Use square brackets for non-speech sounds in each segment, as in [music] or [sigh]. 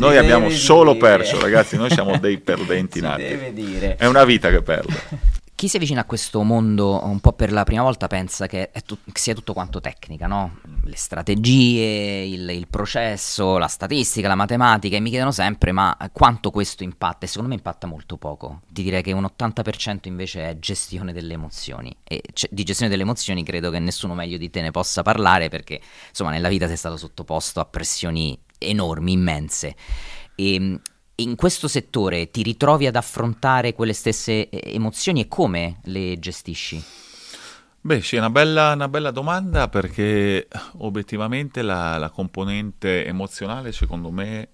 Noi abbiamo solo perso, ragazzi, noi siamo dei [laughs] perdenti nati. Deve dire. È una vita che perde. [laughs] Chi si avvicina a questo mondo un po' per la prima volta pensa che, tu- che sia tutto quanto tecnica, no? Le strategie, il, il, processo, la statistica, la matematica e mi chiedono sempre ma quanto questo impatta e secondo me impatta molto poco. Ti direi che un 80% invece è gestione delle emozioni e c- di gestione delle emozioni credo che nessuno meglio di te ne possa parlare perché insomma nella vita sei stato sottoposto a pressioni enormi, immense. E, in questo settore ti ritrovi ad affrontare quelle stesse eh, emozioni e come le gestisci? Beh, sì, è una bella, una bella domanda perché obiettivamente la, la, componente emozionale, secondo me,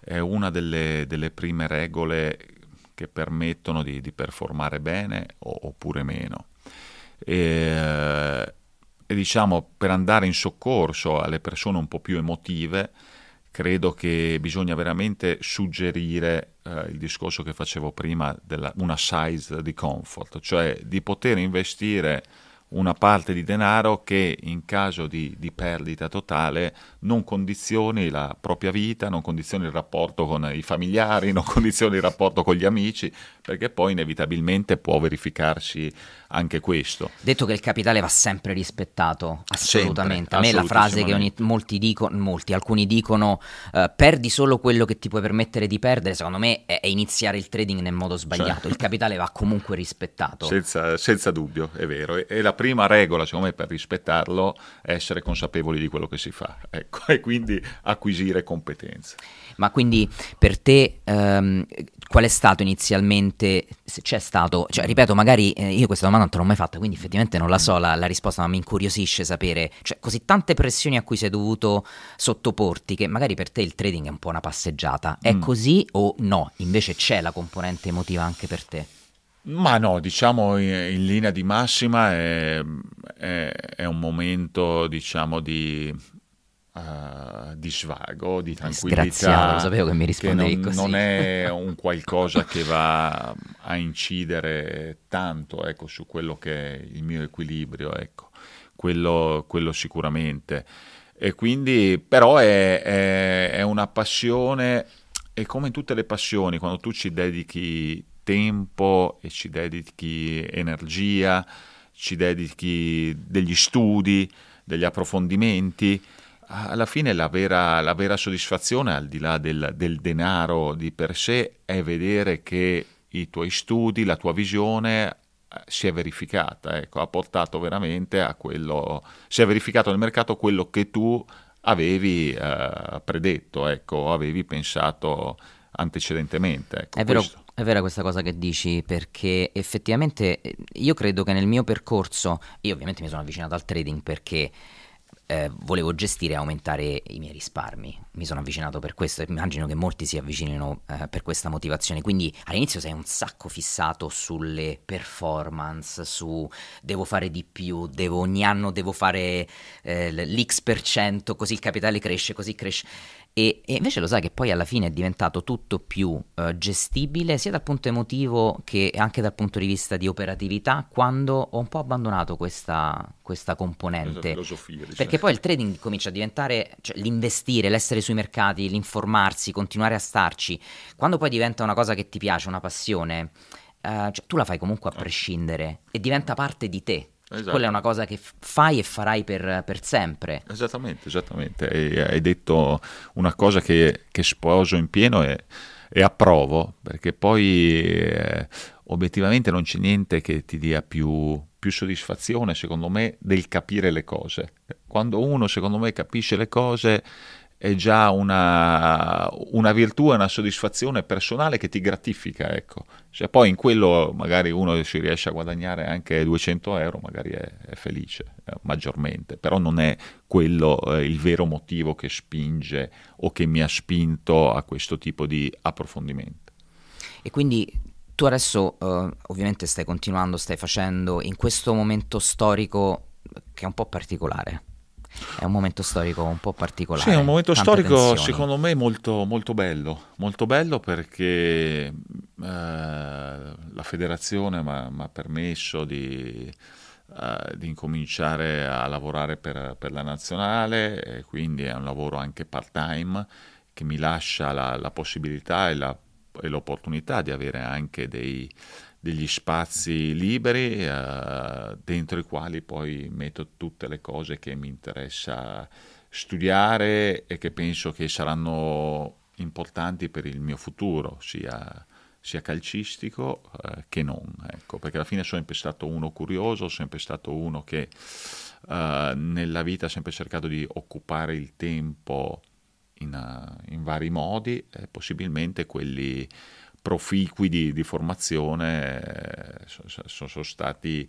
è una delle, delle prime regole che permettono di, di performare bene o, oppure meno. E, e diciamo, per andare in soccorso alle persone un po' più emotive, credo che bisogna veramente suggerire eh, il discorso che facevo prima della una size di comfort, cioè di poter investire una parte di denaro che in caso di, di, perdita totale non condizioni la propria vita, non condizioni il rapporto con i familiari, non condizioni il rapporto con gli amici, perché poi inevitabilmente può verificarsi anche questo. Detto che il capitale va sempre rispettato, assolutamente. Sempre, A me la frase che ogni, molti dicono, molti, alcuni dicono, uh, perdi solo quello che ti puoi permettere di perdere, secondo me è, è iniziare il trading nel modo sbagliato. Cioè, il capitale va comunque rispettato. Senza, senza dubbio, è vero. E, e, la prima regola, secondo me, per rispettarlo è essere consapevoli di quello che si fa. Ecco, [laughs] e quindi acquisire competenze. Ma quindi per te um, qual è stato inizialmente, se c'è stato, cioè ripeto, magari eh, io questa domanda non te l'ho mai fatta, quindi effettivamente non la so la, la, risposta, ma mi incuriosisce sapere, cioè così tante pressioni a cui sei dovuto sottoporti che magari per te il trading è un po' una passeggiata, è mm. così o no? Invece c'è la componente emotiva anche per te? Ma no, diciamo in, in linea di massima è, è, è un momento diciamo di uh, di svago, di tranquillità. lo sapevo che mi rispondevi non, così. Non è [laughs] un qualcosa che va a incidere tanto ecco, su quello che è il mio equilibrio, ecco. quello, quello sicuramente. E quindi, però è, è, è una passione, e come in tutte le passioni, quando tu ci dedichi tempo e ci dedichi energia, ci dedichi degli studi, degli approfondimenti, alla fine la vera, la vera, soddisfazione, al di là del, del, denaro di per sé, è vedere che i tuoi studi, la tua visione eh, si è verificata, ecco, ha portato veramente a quello, si è verificato nel mercato quello che tu avevi eh, predetto, ecco, avevi pensato antecedentemente. Ecco, è, vero, è vera questa cosa che dici perché effettivamente eh, io credo che nel mio percorso, io ovviamente mi sono avvicinato al trading perché eh, volevo gestire e aumentare i miei risparmi. Mi sono avvicinato per questo e immagino che molti si avvicinino eh, per questa motivazione. Quindi all'inizio sei un sacco fissato sulle performance, su devo fare di più, devo, ogni anno devo fare eh, l'X per cento, così il capitale cresce, così cresce. E, e, invece lo sai che poi alla fine è diventato tutto più uh, gestibile sia dal punto emotivo che anche dal punto di vista di operatività quando ho un po' abbandonato questa, questa componente. Perché poi il trading comincia a diventare cioè, l'investire, l'essere sui mercati, l'informarsi, continuare a starci. Quando poi diventa una cosa che ti piace, una passione, uh, cioè, tu la fai comunque a prescindere e diventa parte di te. Esatto. Quella è una cosa che fai e farai per, per sempre. Esattamente, esattamente. E hai detto una cosa che, che sposo in pieno e, e approvo, perché poi eh, obiettivamente non c'è niente che ti dia più, più soddisfazione, secondo me, del capire le cose. Quando uno, secondo me, capisce le cose è già una, una virtù una soddisfazione personale che ti gratifica, ecco. Cioè, poi in quello magari uno si riesce a guadagnare anche 200 euro, magari è, è felice eh, maggiormente, però non è quello eh, il vero motivo che spinge o che mi ha spinto a questo tipo di approfondimento. E quindi tu adesso eh, ovviamente stai continuando, stai facendo in questo momento storico che è un po' particolare è un momento storico un po' particolare. Sì, è un momento storico tensioni. secondo me molto, molto bello, molto bello perché eh, la federazione mi ha permesso di, eh, di, incominciare a lavorare per, per la nazionale, quindi è un lavoro anche part-time che mi lascia la, la possibilità e, la, e, l'opportunità di avere anche dei, degli spazi liberi eh, dentro i quali poi metto tutte le cose che mi interessa studiare e che penso che saranno importanti per il mio futuro, sia, sia calcistico eh, che non, ecco, perché alla fine sono sempre stato uno curioso, sempre stato uno che eh, nella vita ha sempre cercato di occupare il tempo in, uh, in vari modi, eh, possibilmente quelli proficui di, di formazione eh, sono, sono, stati,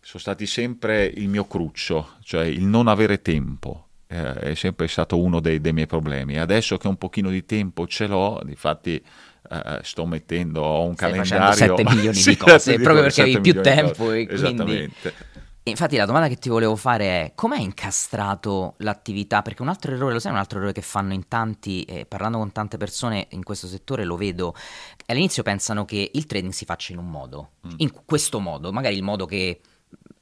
sono stati sempre il mio cruccio, cioè il non avere tempo eh, è sempre stato uno dei, dei, miei problemi. Adesso che un pochino di tempo ce l'ho, infatti eh, sto mettendo un Stai calendario... 7 milioni [laughs] sì, di cose, proprio perché avevi più tempo e quindi... Esattamente. Infatti la domanda che ti volevo fare è com'è incastrato l'attività? Perché un altro errore, lo sai, un altro errore che fanno in tanti, eh, parlando con tante persone in questo settore lo vedo, all'inizio pensano che il trading si faccia in un modo, mm. in questo modo, magari il modo che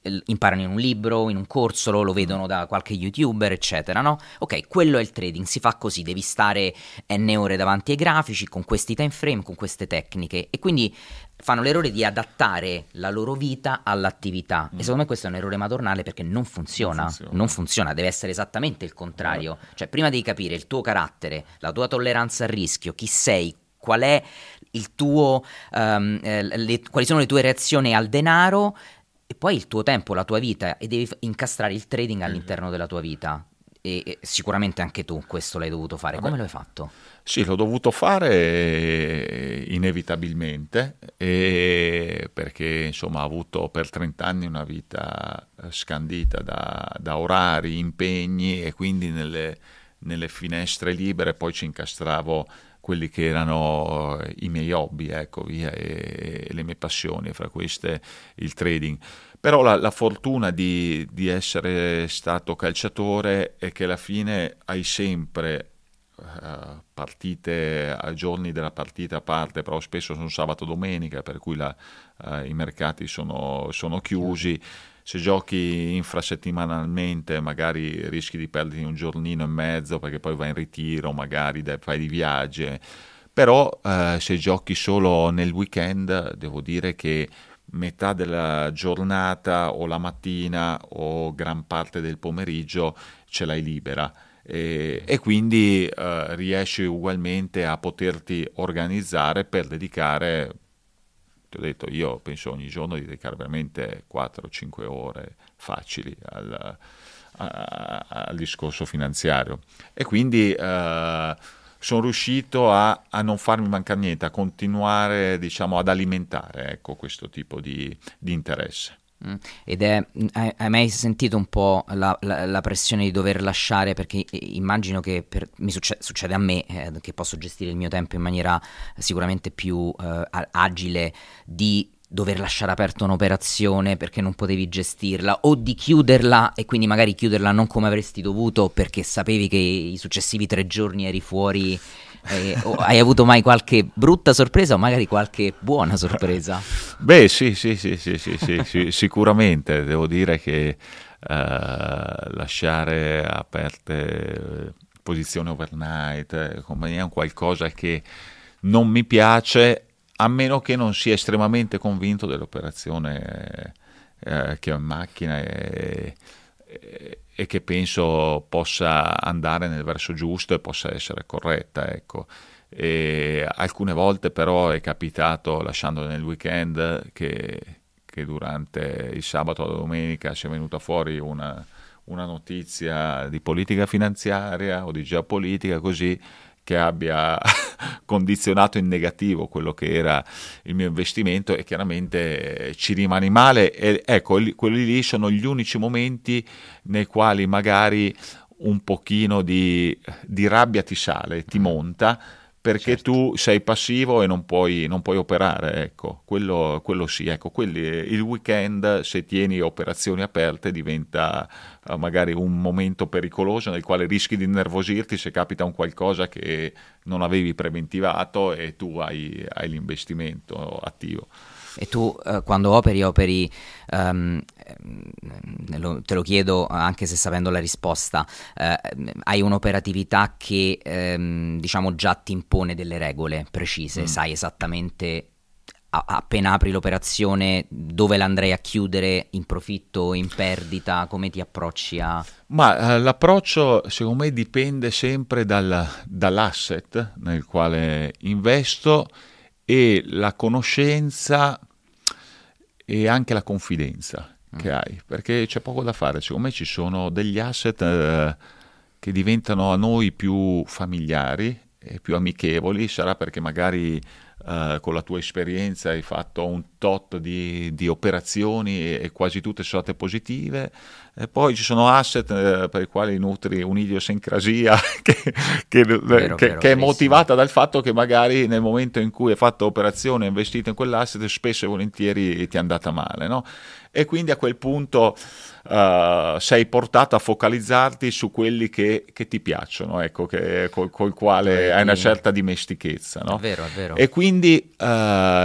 imparano in un libro, in un corso, lo, vedono da qualche youtuber, eccetera, no? Ok, quello è il trading, si fa così, devi stare n ore davanti ai grafici, con questi time frame, con queste tecniche, e quindi fanno l'errore di adattare la loro vita all'attività. Mm. E secondo me questo è un errore madornale perché non funziona, non funziona, non funziona deve essere esattamente il contrario. Mm. Cioè, prima devi capire il tuo carattere, la tua tolleranza al rischio, chi sei, qual è il tuo, um, le, quali sono le tue reazioni al denaro e poi il tuo tempo, la tua vita e devi incastrare il trading all'interno della tua vita. E, e sicuramente anche tu questo l'hai dovuto fare. Come Vabbè. lo hai fatto? Sì, l'ho dovuto fare inevitabilmente perché insomma ho avuto per 30 anni una vita scandita da, da orari, impegni e quindi nelle, nelle finestre libere poi ci incastravo quelli che erano eh, i miei hobby, ecco, via, e, e le mie passioni, fra queste il trading. Però la, la fortuna di, di, essere stato calciatore è che alla fine hai sempre uh, partite a giorni della partita a parte, però spesso sono sabato e domenica, per cui la, uh, i mercati sono, sono chiusi se giochi infrasettimanalmente magari rischi di perderti un giornino e mezzo perché poi vai in ritiro, magari fai di viaggi, però eh, se giochi solo nel weekend devo dire che metà della giornata o la mattina o gran parte del pomeriggio ce l'hai libera. E, e, quindi eh, riesci ugualmente a poterti organizzare per dedicare ti ho detto, io penso ogni giorno di dedicare veramente 4-5 ore facili al, a, a, al, discorso finanziario. E quindi eh, sono riuscito a, a, non farmi mancare niente, a continuare diciamo, ad alimentare ecco, questo tipo di, di interesse. Mm. Ed è, hai, hai, mai sentito un po' la, la, la, pressione di dover lasciare? Perché immagino che per, mi succede, succede a me, eh, che posso gestire il mio tempo in maniera sicuramente più eh, agile, di dover lasciare aperta un'operazione perché non potevi gestirla o di chiuderla e quindi magari chiuderla non come avresti dovuto perché sapevi che i successivi tre giorni eri fuori eh, hai avuto mai qualche brutta sorpresa o magari qualche buona sorpresa? Beh, sì, sì, sì, sì, sì, sì, sì sicuramente. Devo dire che eh, lasciare aperte posizioni overnight, eh, compagnia, è un qualcosa che non mi piace a meno che non sia estremamente convinto dell'operazione eh, che ho in macchina e, e, che penso possa andare nel verso giusto e possa essere corretta. Ecco. Alcune volte però è capitato, lasciando nel weekend, che, che durante il sabato o la domenica sia venuta fuori una, una notizia di politica finanziaria o di geopolitica così che abbia [laughs] condizionato in negativo quello che era il mio investimento e chiaramente eh, ci rimane male. E ecco, quelli lì sono gli unici momenti nei quali magari un pochino di, di rabbia ti sale, ti monta perché certo. tu sei passivo e non puoi, non puoi operare, ecco, quello, quello sì, ecco, quelli, il weekend se tieni operazioni aperte diventa uh, magari un momento pericoloso nel quale rischi di innervosirti se capita un qualcosa che non avevi preventivato e tu hai, hai l'investimento attivo. E tu eh, quando operi, operi, um, lo, te lo chiedo anche se sapendo la risposta, eh, hai un'operatività che ehm, diciamo già ti impone delle regole precise, mm. sai esattamente appena apri l'operazione dove l'andrei a chiudere in profitto, in perdita, come ti approcci a... Ma eh, l'approccio secondo me dipende sempre dal, dall'asset nel quale investo e la conoscenza e anche la confidenza che mm. hai, perché c'è poco da fare, secondo me ci sono degli asset eh, che diventano a noi più familiari e più amichevoli, sarà perché magari eh, con la tua esperienza hai fatto un tot di, di operazioni e, e, quasi tutte sono state positive, e poi ci sono asset eh, per i quali nutri un'idiosincrasia [laughs] che, che, vero, che, vero, che è motivata dal fatto che magari nel momento in cui hai fatto operazione e investito in quell'asset spesso e volentieri ti è andata male, no? e quindi a quel punto uh, sei portato a focalizzarti su quelli che, che ti piacciono, ecco, che, col, col quale hai una certa dimestichezza. No? È vero, è vero. E quindi uh,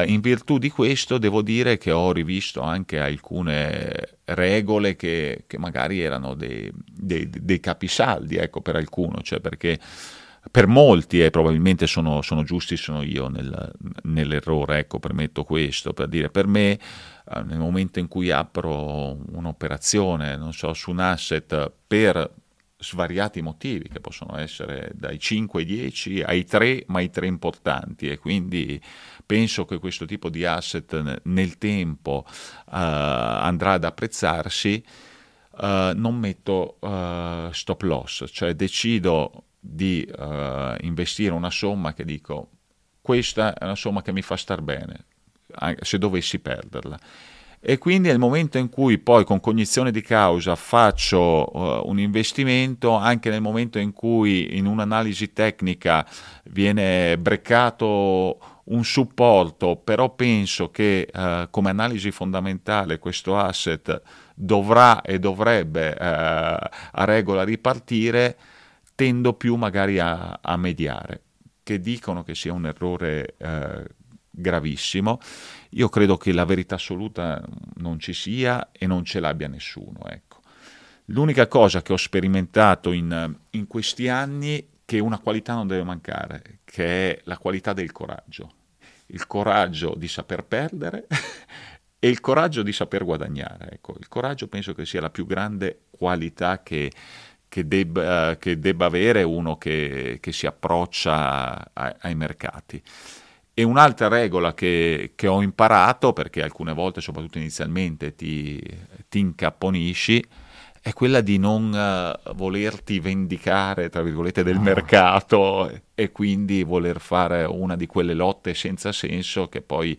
in virtù di questo devo dire che ho rivisto anche alcune regole che, che magari erano dei, dei, dei capisaldi ecco, per alcuno, cioè perché per molti, e probabilmente sono, sono, giusti, sono io nel, nell'errore, ecco, permetto questo, per dire per me eh, nel momento in cui apro un'operazione, non so, su un asset per svariati motivi che possono essere dai 5 ai 10 ai 3, ma i 3 importanti e quindi penso che questo tipo di asset nel tempo uh, andrà ad apprezzarsi, uh, non metto uh, stop loss, cioè decido di uh, investire una somma che dico questa è una somma che mi fa star bene, se dovessi perderla. E quindi nel momento in cui poi con cognizione di causa faccio uh, un investimento, anche nel momento in cui in un'analisi tecnica viene breccato un supporto, però penso che uh, come analisi fondamentale questo asset dovrà e dovrebbe uh, a regola ripartire, tendo più magari a, a mediare, che dicono che sia un errore gravissimo. Io credo che la verità assoluta non ci sia e non ce l'abbia nessuno. Ecco. L'unica cosa che ho sperimentato in, in questi anni che una qualità non deve mancare, che è la qualità del coraggio. Il coraggio di saper perdere [laughs] e il coraggio di saper guadagnare. Ecco, il coraggio penso che sia la più grande qualità che, che debba, che debba avere uno che, che si approccia a, ai mercati. E un'altra regola che, che, ho imparato, perché alcune volte, soprattutto inizialmente, ti, ti incapponisci, è quella di non uh, volerti vendicare, tra virgolette, del oh. mercato e quindi voler fare una di quelle lotte senza senso che poi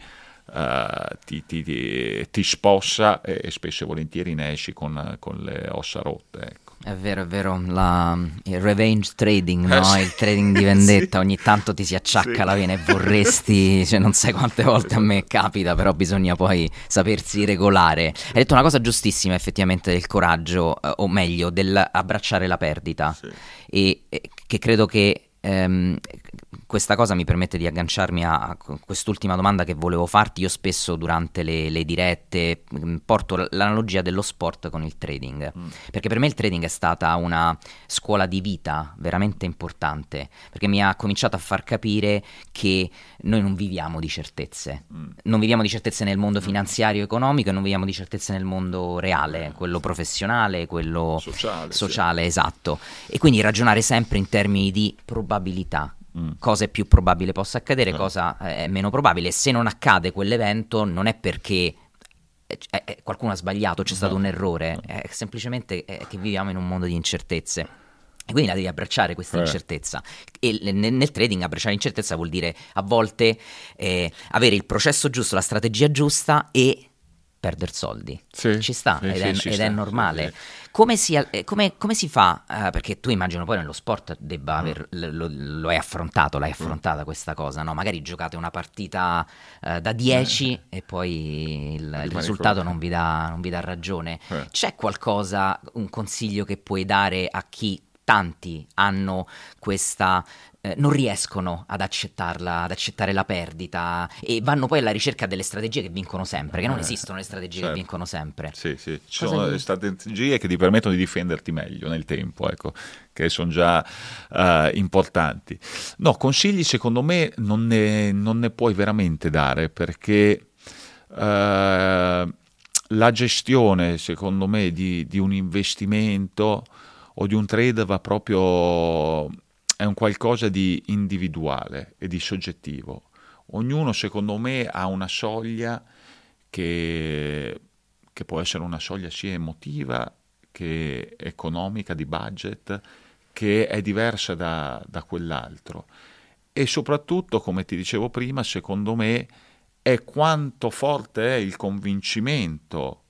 uh, ti, ti, ti, spossa e, e, spesso e volentieri ne esci con, con le ossa rotte. È vero, è vero, la, il revenge trading, no? il trading di vendetta, sì. ogni tanto ti si acciacca sì. la vena e vorresti, cioè non sai quante volte a me capita, però bisogna poi sapersi regolare. Hai detto una cosa giustissima effettivamente del coraggio, eh, o meglio, dell'abbracciare la perdita, sì. e, e che credo che ehm, questa cosa mi permette di agganciarmi a quest'ultima domanda che volevo farti. Io spesso durante le, le dirette mm, porto l'analogia dello sport con il trading, mm. perché per me il trading è stata una scuola di vita veramente importante, perché mi ha cominciato a far capire che noi non viviamo di certezze, mm. non viviamo di certezze nel mondo mm. finanziario e economico e non viviamo di certezze nel mondo reale, quello professionale, quello sociale, sociale sì. esatto. E quindi ragionare sempre in termini di probabilità mm. cosa è più probabile possa accadere, eh. cosa è meno probabile. Se non accade quell'evento non è perché eh, eh, qualcuno ha sbagliato, c'è stato un errore, è semplicemente che viviamo in un mondo di incertezze. E quindi la devi abbracciare questa eh. incertezza. E nel, nel, trading abbracciare l'incertezza vuol dire a volte eh, avere il processo giusto, la strategia giusta e perdere soldi. Sì, ci sta sì, ed, sì, è, ci ed è sì, normale. sì. Come, si, eh, come- come si fa? eh, perché tu immagino poi nello sport debba Mm. aver, lo, lo- hai affrontato, l'hai affrontata questa cosa, no? Magari giocate una partita eh, da 10 e poi il, il risultato non vi, dà, non vi dà ragione. Eh. C'è qualcosa, un consiglio che puoi dare a chi tanti hanno questa eh, non riescono ad accettarla, ad accettare la perdita e vanno poi alla ricerca delle strategie che vincono sempre, che non Eh, esistono le strategie certo. che vincono sempre. Sì, sì, ci Cosa sono gli- strategie che ti permettono di difenderti meglio nel tempo, ecco, che sono già eh, importanti. No, consigli secondo me non ne, non ne puoi veramente dare perché eh, la gestione, secondo me, di, di un investimento o di un trade va proprio, è un qualcosa di individuale e di soggettivo. Ognuno, secondo me, ha una soglia che, che può essere una soglia sia emotiva che economica, di budget, che è diversa da, da quell'altro. E soprattutto, come ti dicevo prima, secondo me è quanto forte è il convincimento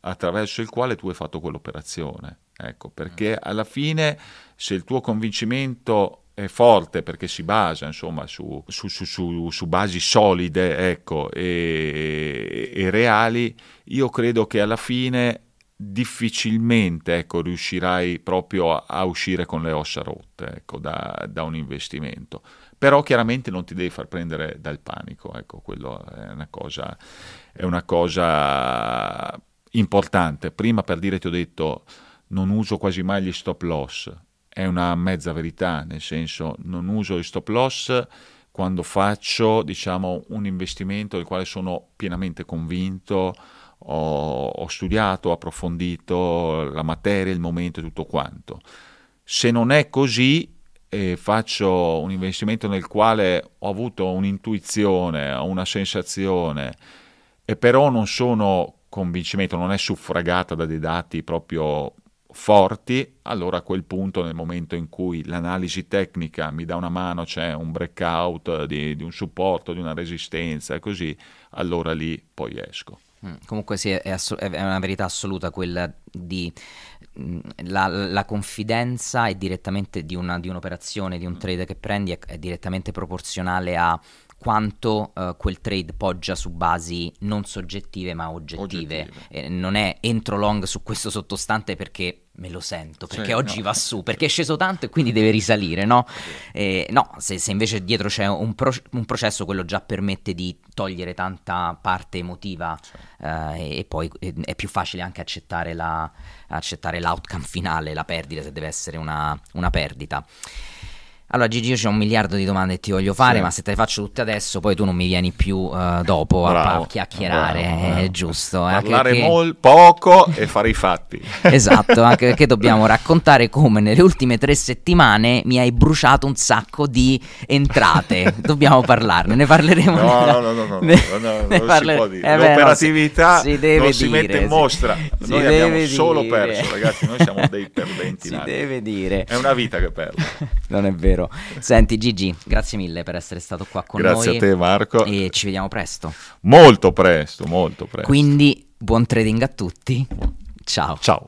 attraverso il quale tu hai fatto quell'operazione. Ecco, perché alla fine se il tuo convincimento è forte perché si basa insomma su, su- su- su- basi solide ecco, e, e reali, io credo che alla fine difficilmente ecco, riuscirai proprio a, a uscire con le ossa rotte ecco, da, da un investimento. Però chiaramente non ti devi far prendere dal panico, ecco, quello è una cosa, è una cosa importante. Prima per dire ti ho detto non uso quasi mai gli stop loss, è una mezza verità, nel senso non uso gli stop loss quando faccio diciamo un investimento del quale sono pienamente convinto, ho, ho studiato, ho approfondito la materia, il momento e tutto quanto. Se non è così e faccio un investimento nel quale ho avuto un'intuizione, una sensazione e però non sono convincimento, non è suffragata da dei dati proprio forti, allora a quel punto nel momento in cui l'analisi tecnica mi dà una mano, c'è un breakout di, di un supporto, di una resistenza e così, allora lì poi esco. Mm, Comunque sì, è, asso- è una verità assoluta quella di mm, la, la confidenza è direttamente di, una- di un'operazione, di un trade che prendi, è, è direttamente proporzionale a quanto eh, quel trade poggia su basi non soggettive ma oggettive. Oggettive. Eh, non è entro long su questo sottostante perché me lo sento, perché Sì, oggi no. va su, perché è sceso tanto e quindi deve risalire, no? Eh, no, se, se invece dietro c'è un, pro- un processo, quello già permette di togliere tanta parte emotiva eh, e poi è più facile anche accettare, la- accettare l'outcome finale, la perdita, se deve essere una, una perdita. Allora Gigi, io c'ho un miliardo di domande che ti voglio fare, Sì. ma se te le faccio tutte adesso, poi tu non mi vieni più eh, dopo a, Bravo, a chiacchierare, bravo, è bravo. giusto. eh, Parlare perché- mol- poco e fare i fatti. [laughs] Esatto, anche perché [laughs] dobbiamo raccontare come nelle ultime tre settimane mi hai bruciato un sacco di entrate. [laughs] dobbiamo parlarne, ne parleremo. No, nella- no, no, no, no, ne- no, no, ne non parle- si può dire. Eh beh, no, L'operatività si, si deve non si dire, mette in si- mostra. si Noi abbiamo solo dire. perso, ragazzi, noi siamo dei perdenti Si deve dire. È una vita che perdo. Non è vero. Senti Gigi, grazie mille per essere stato qua con Grazie noi. a te Marco. E ci vediamo presto. Molto presto, molto presto. Quindi buon trading a tutti. Ciao. Ciao.